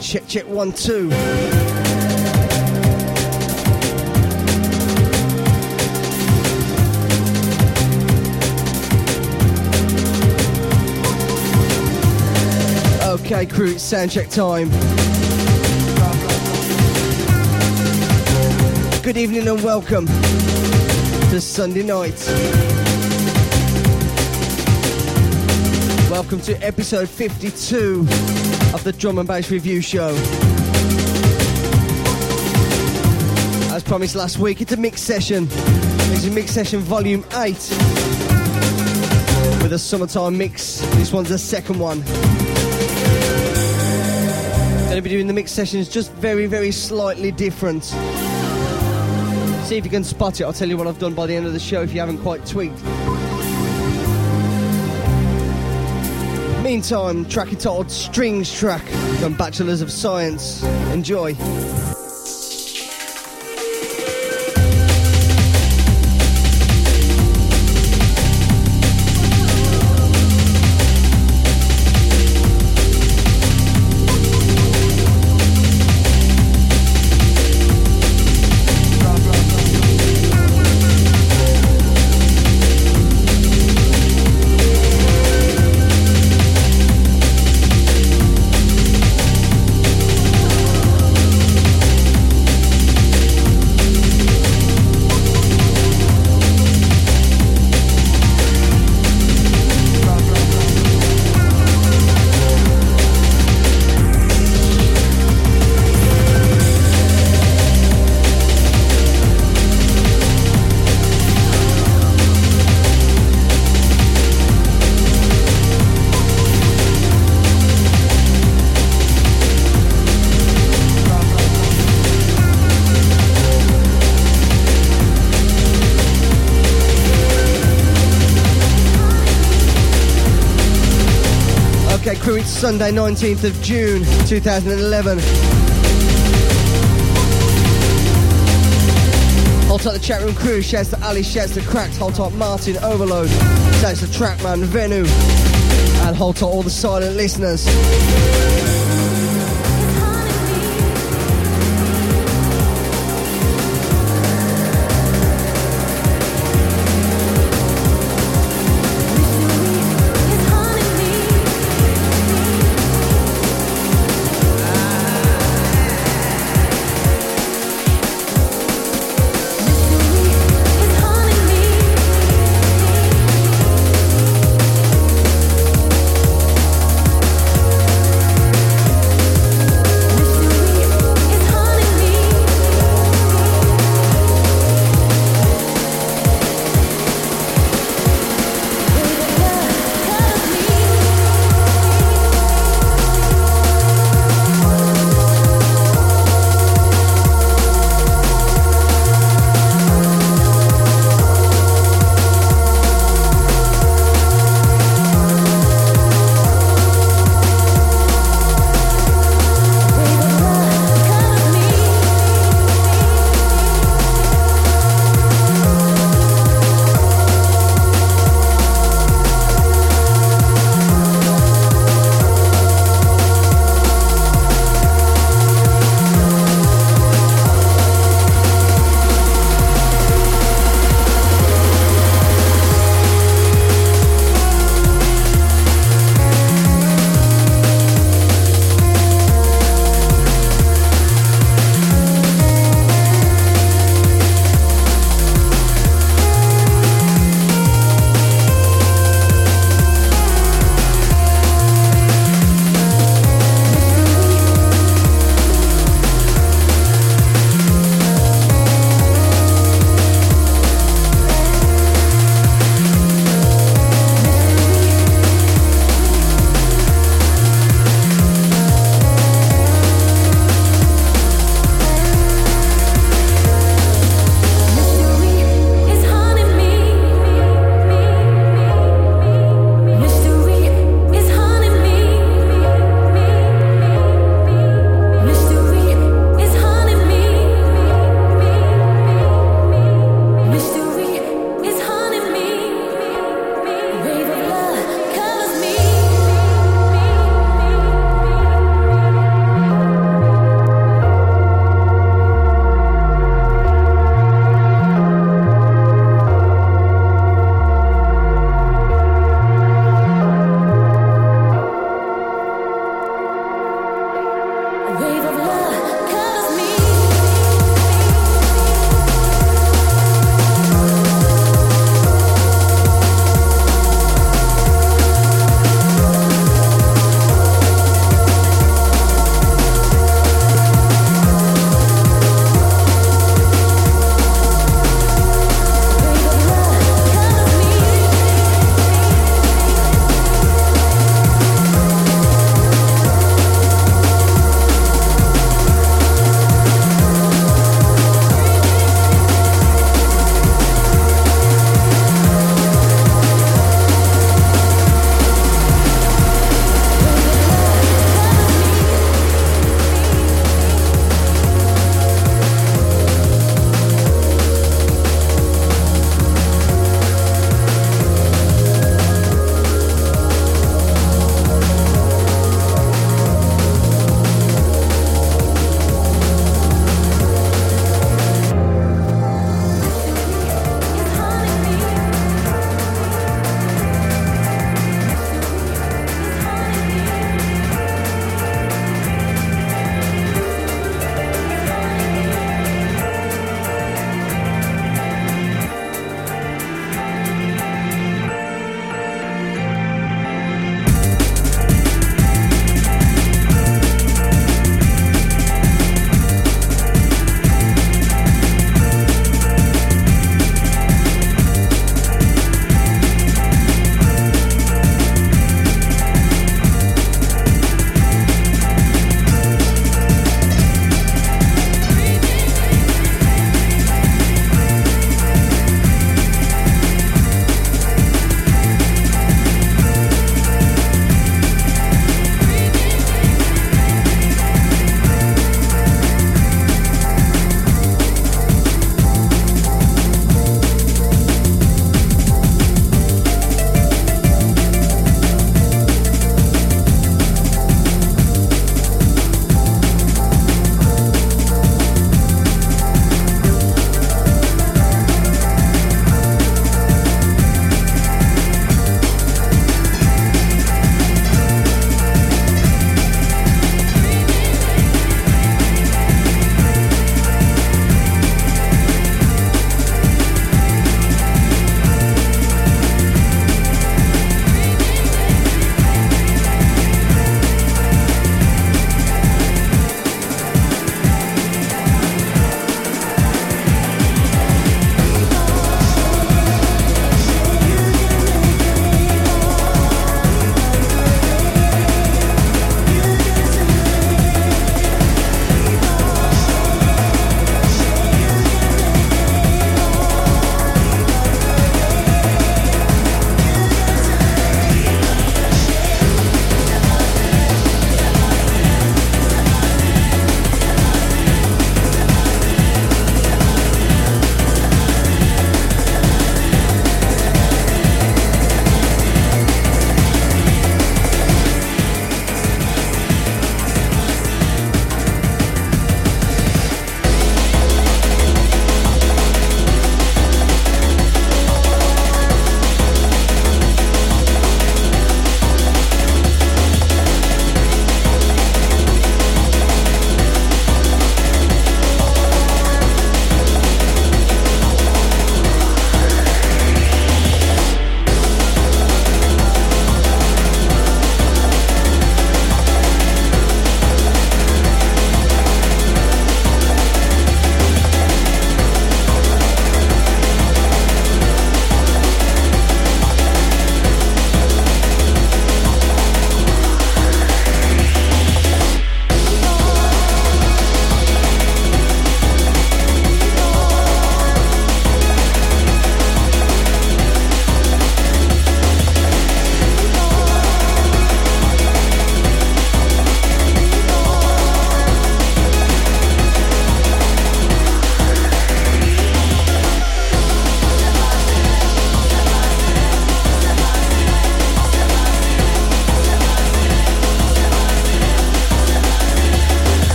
Check, check, one, two. Okay, crew, it's sound time. Good evening and welcome to Sunday night. Welcome to episode 52 of the Drum and Bass Review Show. As promised last week, it's a mix session. It's a mix session volume 8 with a summertime mix. This one's the second one. Gonna be doing the mix sessions just very, very slightly different. See if you can spot it. I'll tell you what I've done by the end of the show if you haven't quite tweaked. Meantime, track entitled Strings Track from Bachelors of Science. Enjoy. Sunday, 19th of June, 2011. Hold tight the chat room crew, shouts to Ali, shouts to Cracked, hold tight Martin, Overload, shouts to Trackman, Venu, and hold tight all the silent listeners.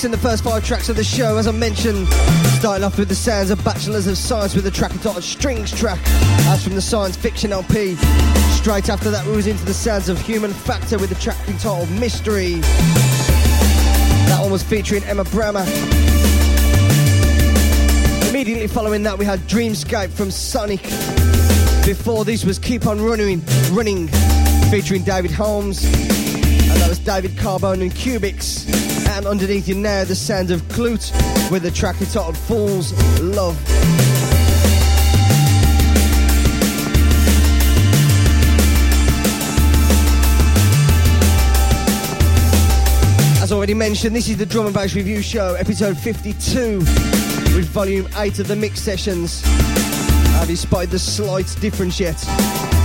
Mixing the first five tracks of the show, as I mentioned. Starting off with the sounds of Bachelors of Science with the track entitled Strings track. That's from the Science Fiction LP. Straight after that, we was into the sounds of Human Factor with the track entitled Mystery. That one was featuring Emma Brammer. Immediately following that, we had Dreamscape from Sonic. Before this was Keep On Running, Running, featuring David Holmes. And that was Davide Carbone and Kubiks. And underneath you now, the sound of Klute with the track entitled Fool's Love. As already mentioned, this is the Drum and Bass Review Show, episode 52, with volume 8 of the mix sessions. Have you despite the slight difference yet.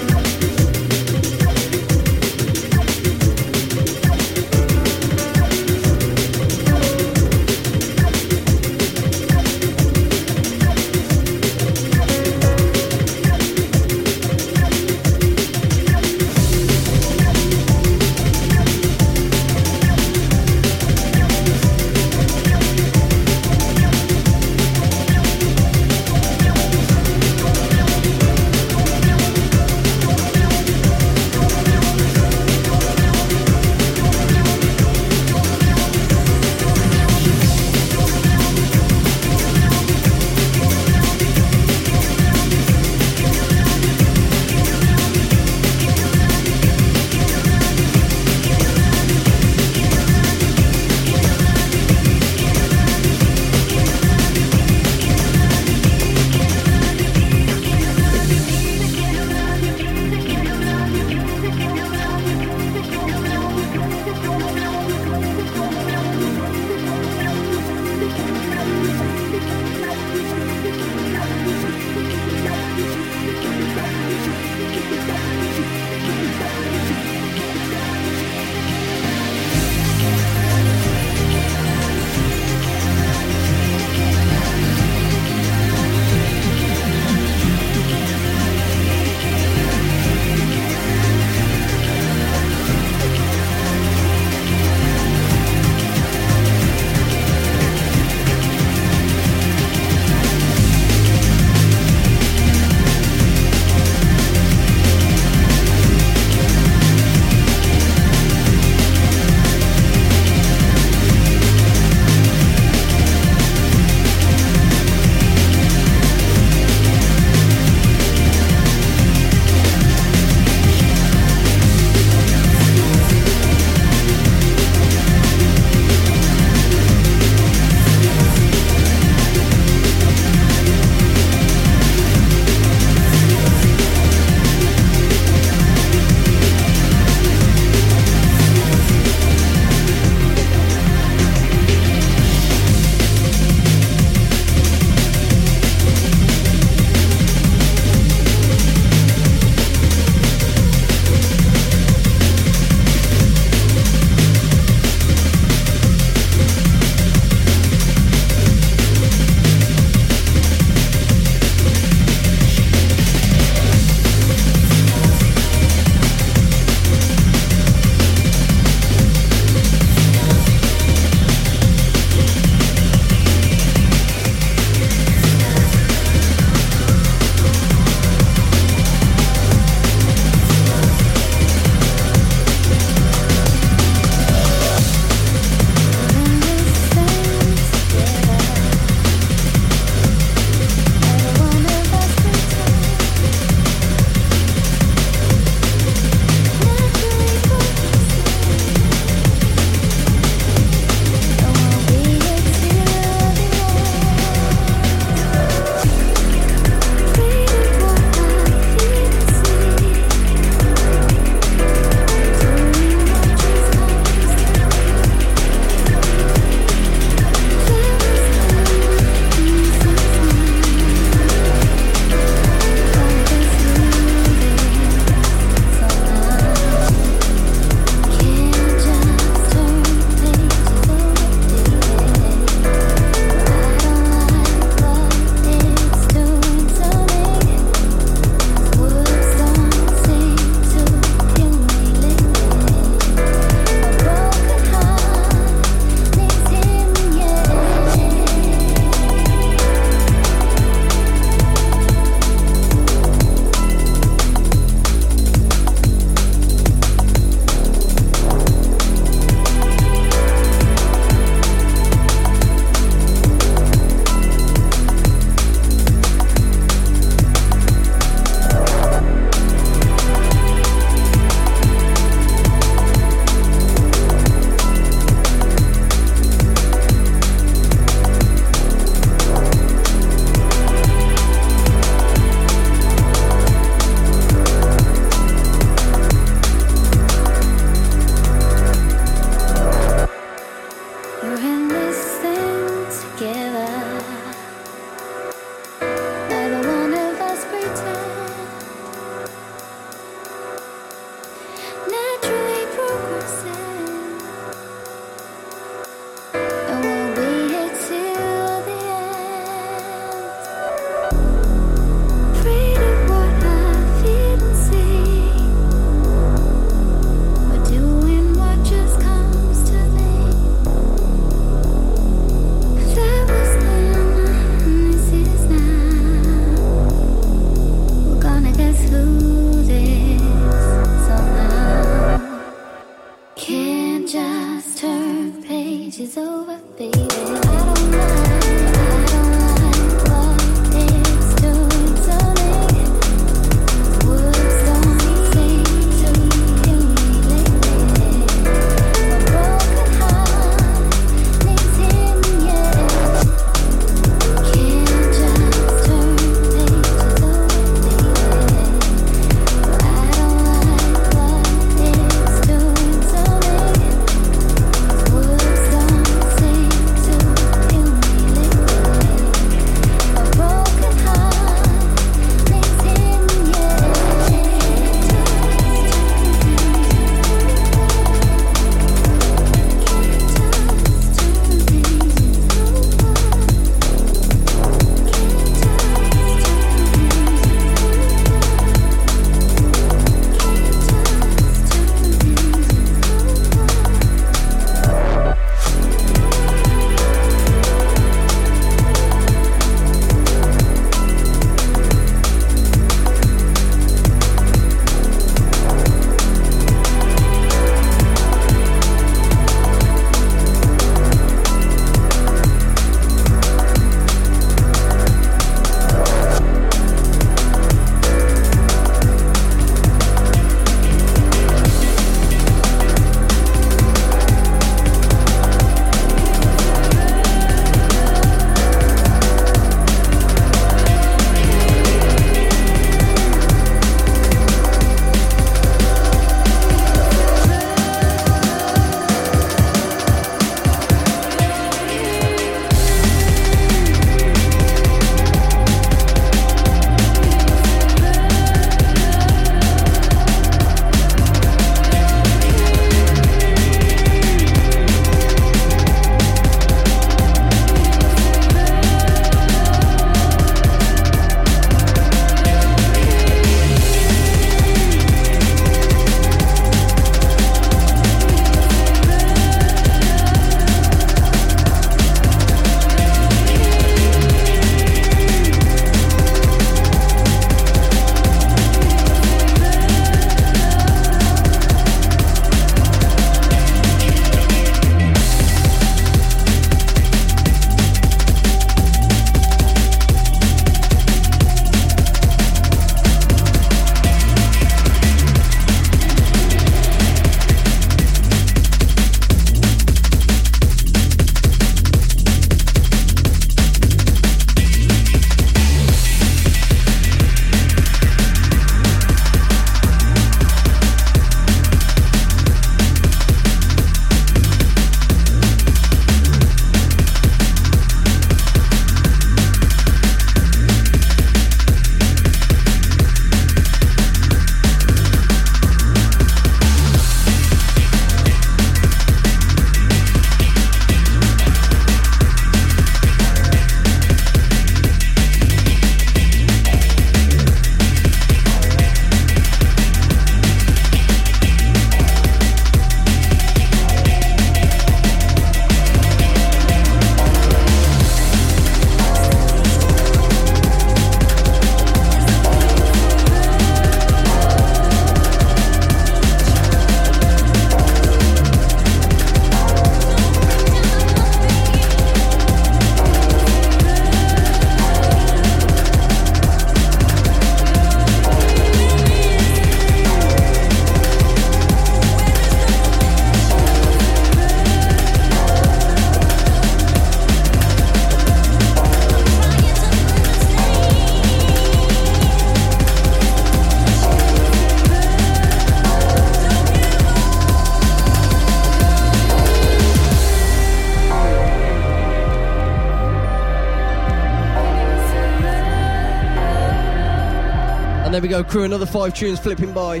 And crew, another five tunes flipping by.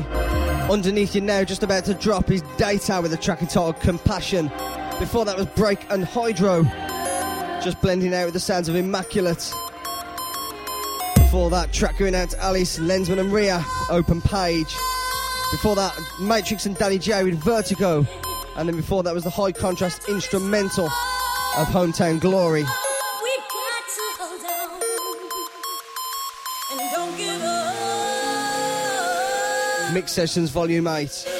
Underneath you now, just about to drop is Data with the track entitled Compassion. Before that was Break and Hydro, just blending out with the sounds of Immaculate. Before that, track going out to Alice, Lenzman and Riya, Open Page. Before that, Matrix and Danny J with Vertigo. And then before that was the high contrast instrumental of Hometown Glory. Mix Sessions Volume 8.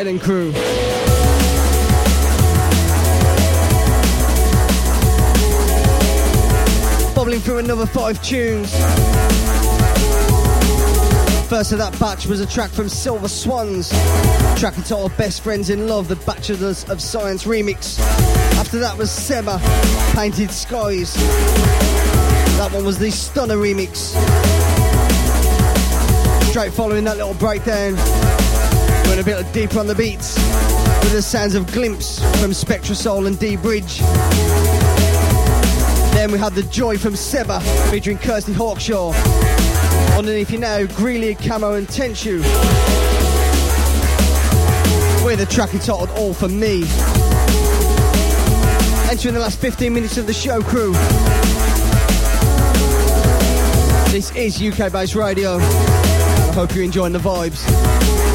Okay then, crew. Bubbling through another five tunes. First of that batch was a track from Silver Swans, track entitled Best Friends in Love, the Bachelors of Science remix. After that was Seba, Painted Skies. That one was the Stunna remix. Straight following that little breakdown, went a bit deeper on the beats with the sounds of Glimpse from SpectraSoul and D Bridge. Then we had the Joy from Seba featuring Kirsty Hawkshaw. Underneath you now, Greeley, Camo and Tenchu. With a track entitled All For Me. Entering the last 15 minutes of the show crew. This is UK based radio. I hope you're enjoying the vibes.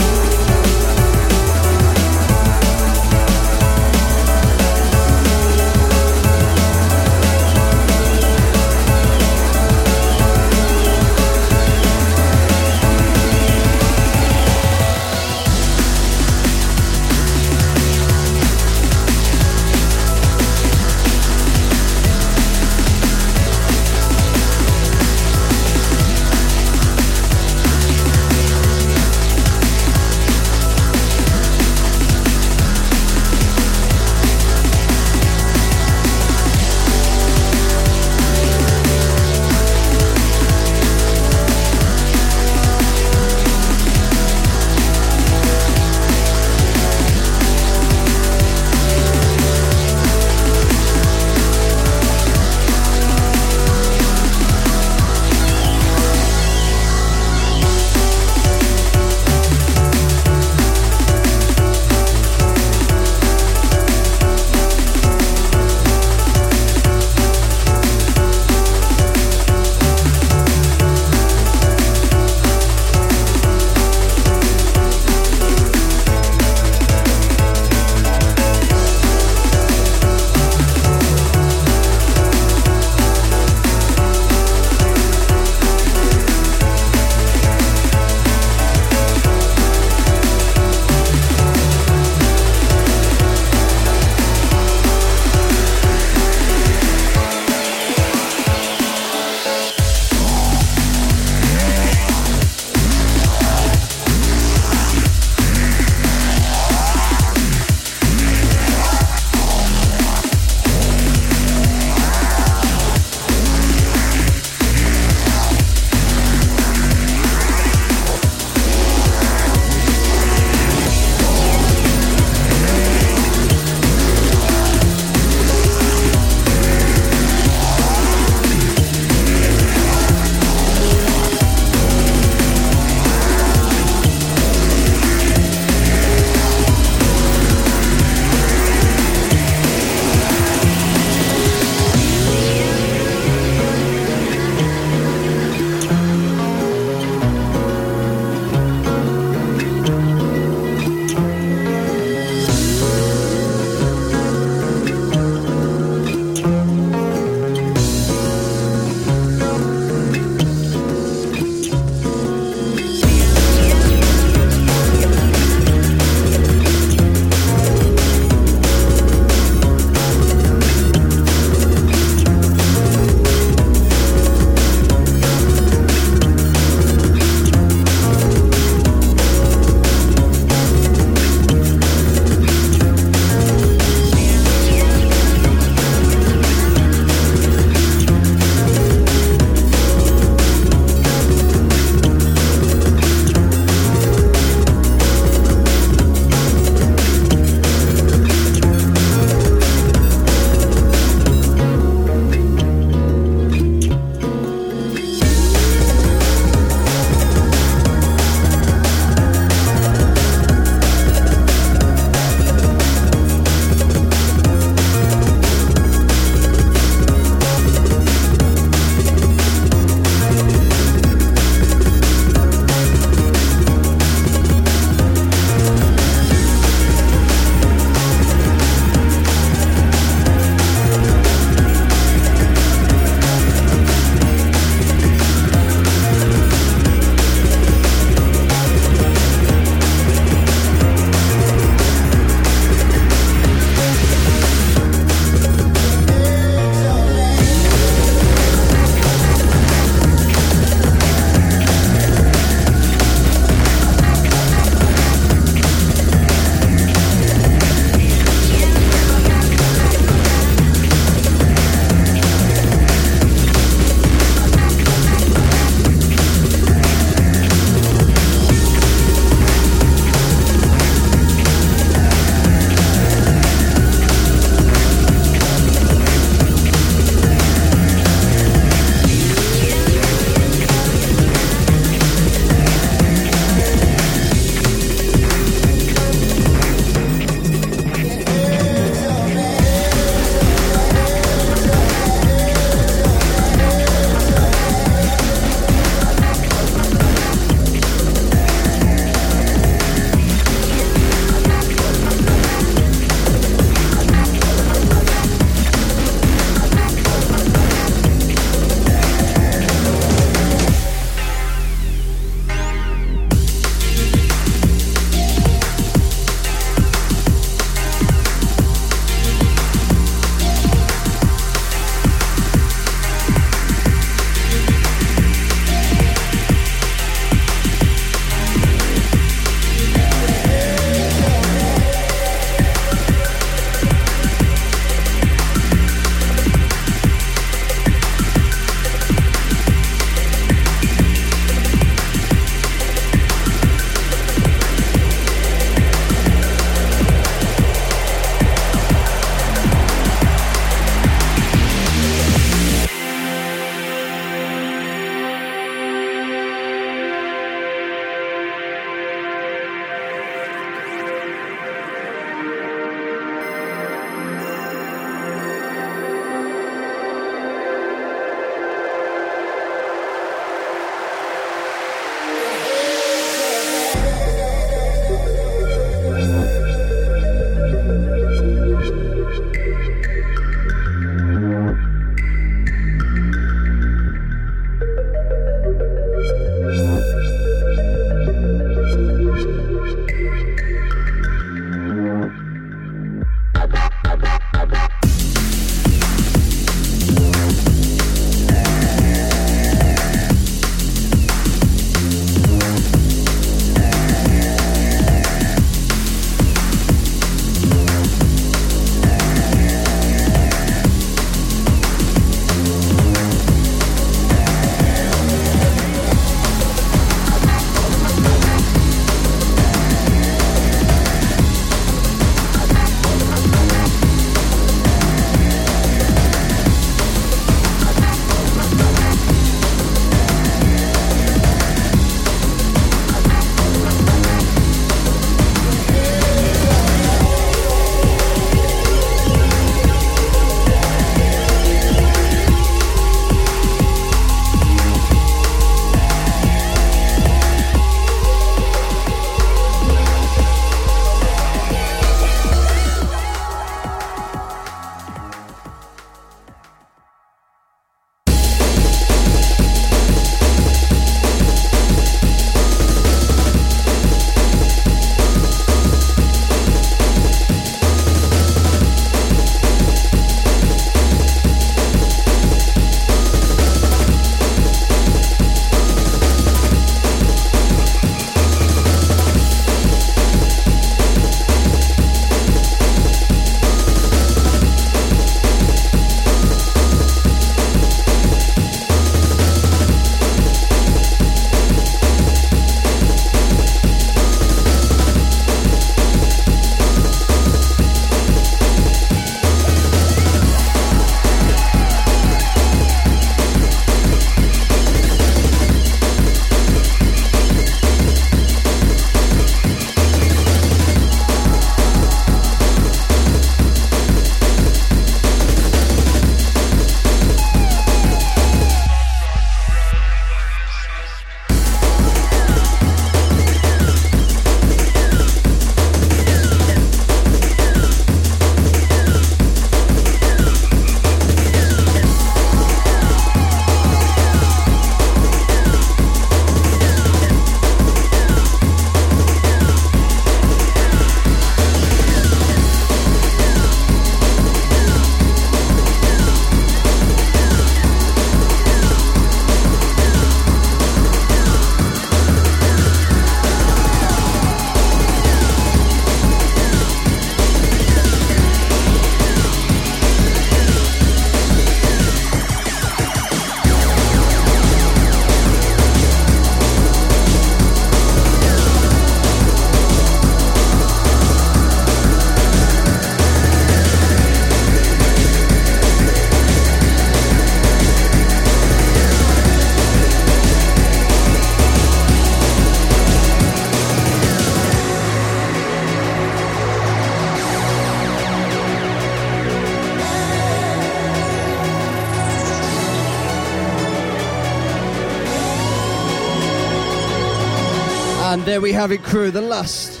There we have it, crew, the last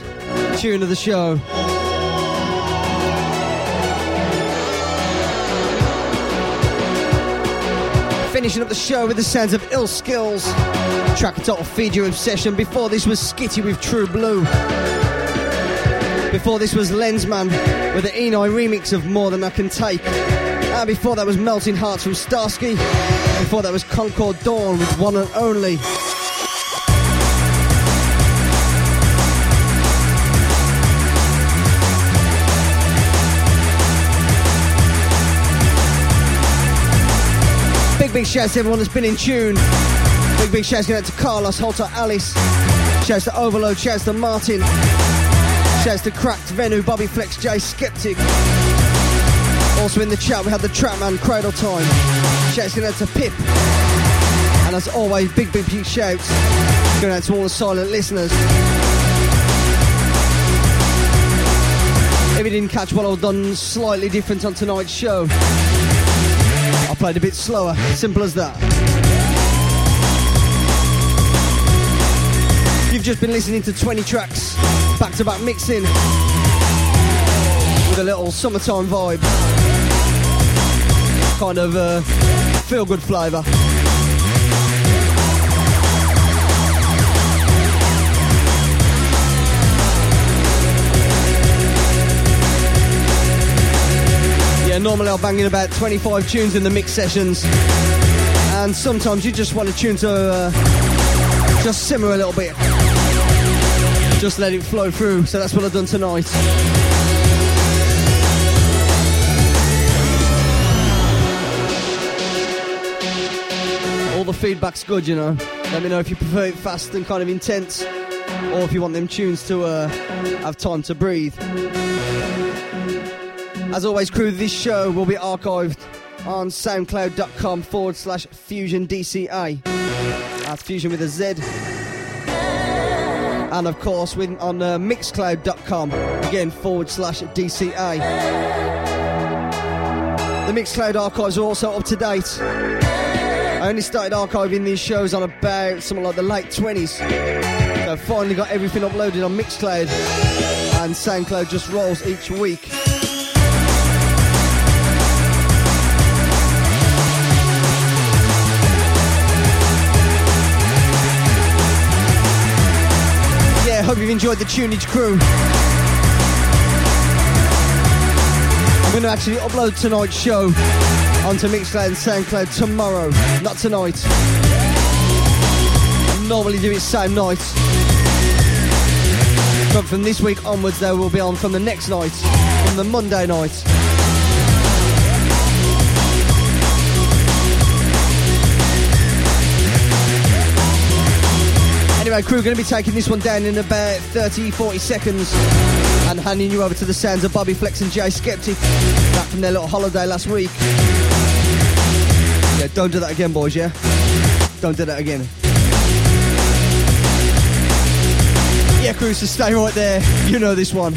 tune of the show. Finishing up the show with the sounds of ill.skillz. Track title Feed Your Obsession. Before this was Skitty with True Blue. Before this was Lenzman with the Enei remix of More Than I Can Take. And before that was Melting Hearts from Starski. Before that was Concord Dawn with One and Only. Big big shouts to everyone that's been in tune. Big, big shouts going out to Carlos, Holter, Alice. Shouts to Overload, shouts to Martin. Shouts to Cracked, Venu, Bobby Flex, Jay, Skeptic. Also in the chat, we had the Trapman Cradle Time. Shouts going out to Pip. And as always, big, big, big shouts going out to all the silent listeners. If you didn't catch what I've done slightly different on tonight's show, played a bit slower, simple as that. You've just been listening to 20 tracks, back to back mixing. With a little summertime vibe. Kind of uh, feel good flavour. Yeah, normally I'll bang in about 25 tunes in the mix sessions. And sometimes you just want a tune to uh, just simmer a little bit. Just let it flow through. So that's what I've done tonight. All the feedback's good, you know. Let me know if you prefer it fast and kind of intense, or if you want them tunes to uh, have time to breathe. As always, crew, this show will be archived on soundcloud.com forward slash fusion DCA. That's fusion with a Z. And of course, with, on uh, mixcloud.com, again forward slash DCA. The Mixcloud archives are also up to date. I only started archiving these shows on about something like the late 20s. So I've finally got everything uploaded on Mixcloud, and SoundCloud just rolls each week. Hope you've enjoyed the tunage crew. I'm going to actually upload tonight's show onto Mixcloud and SoundCloud tomorrow, not tonight. I normally do it same night. But from this week onwards, they will be on from the next night, from the Monday night. Anyway, crew, going to be taking this one down in about 30, 40 seconds and handing you over to the sounds of Bobby Flex and Jay Skeptic back from their little holiday last week. Yeah, don't do that again, boys, yeah? Don't do that again. Yeah, crew, so stay right there. You know this one.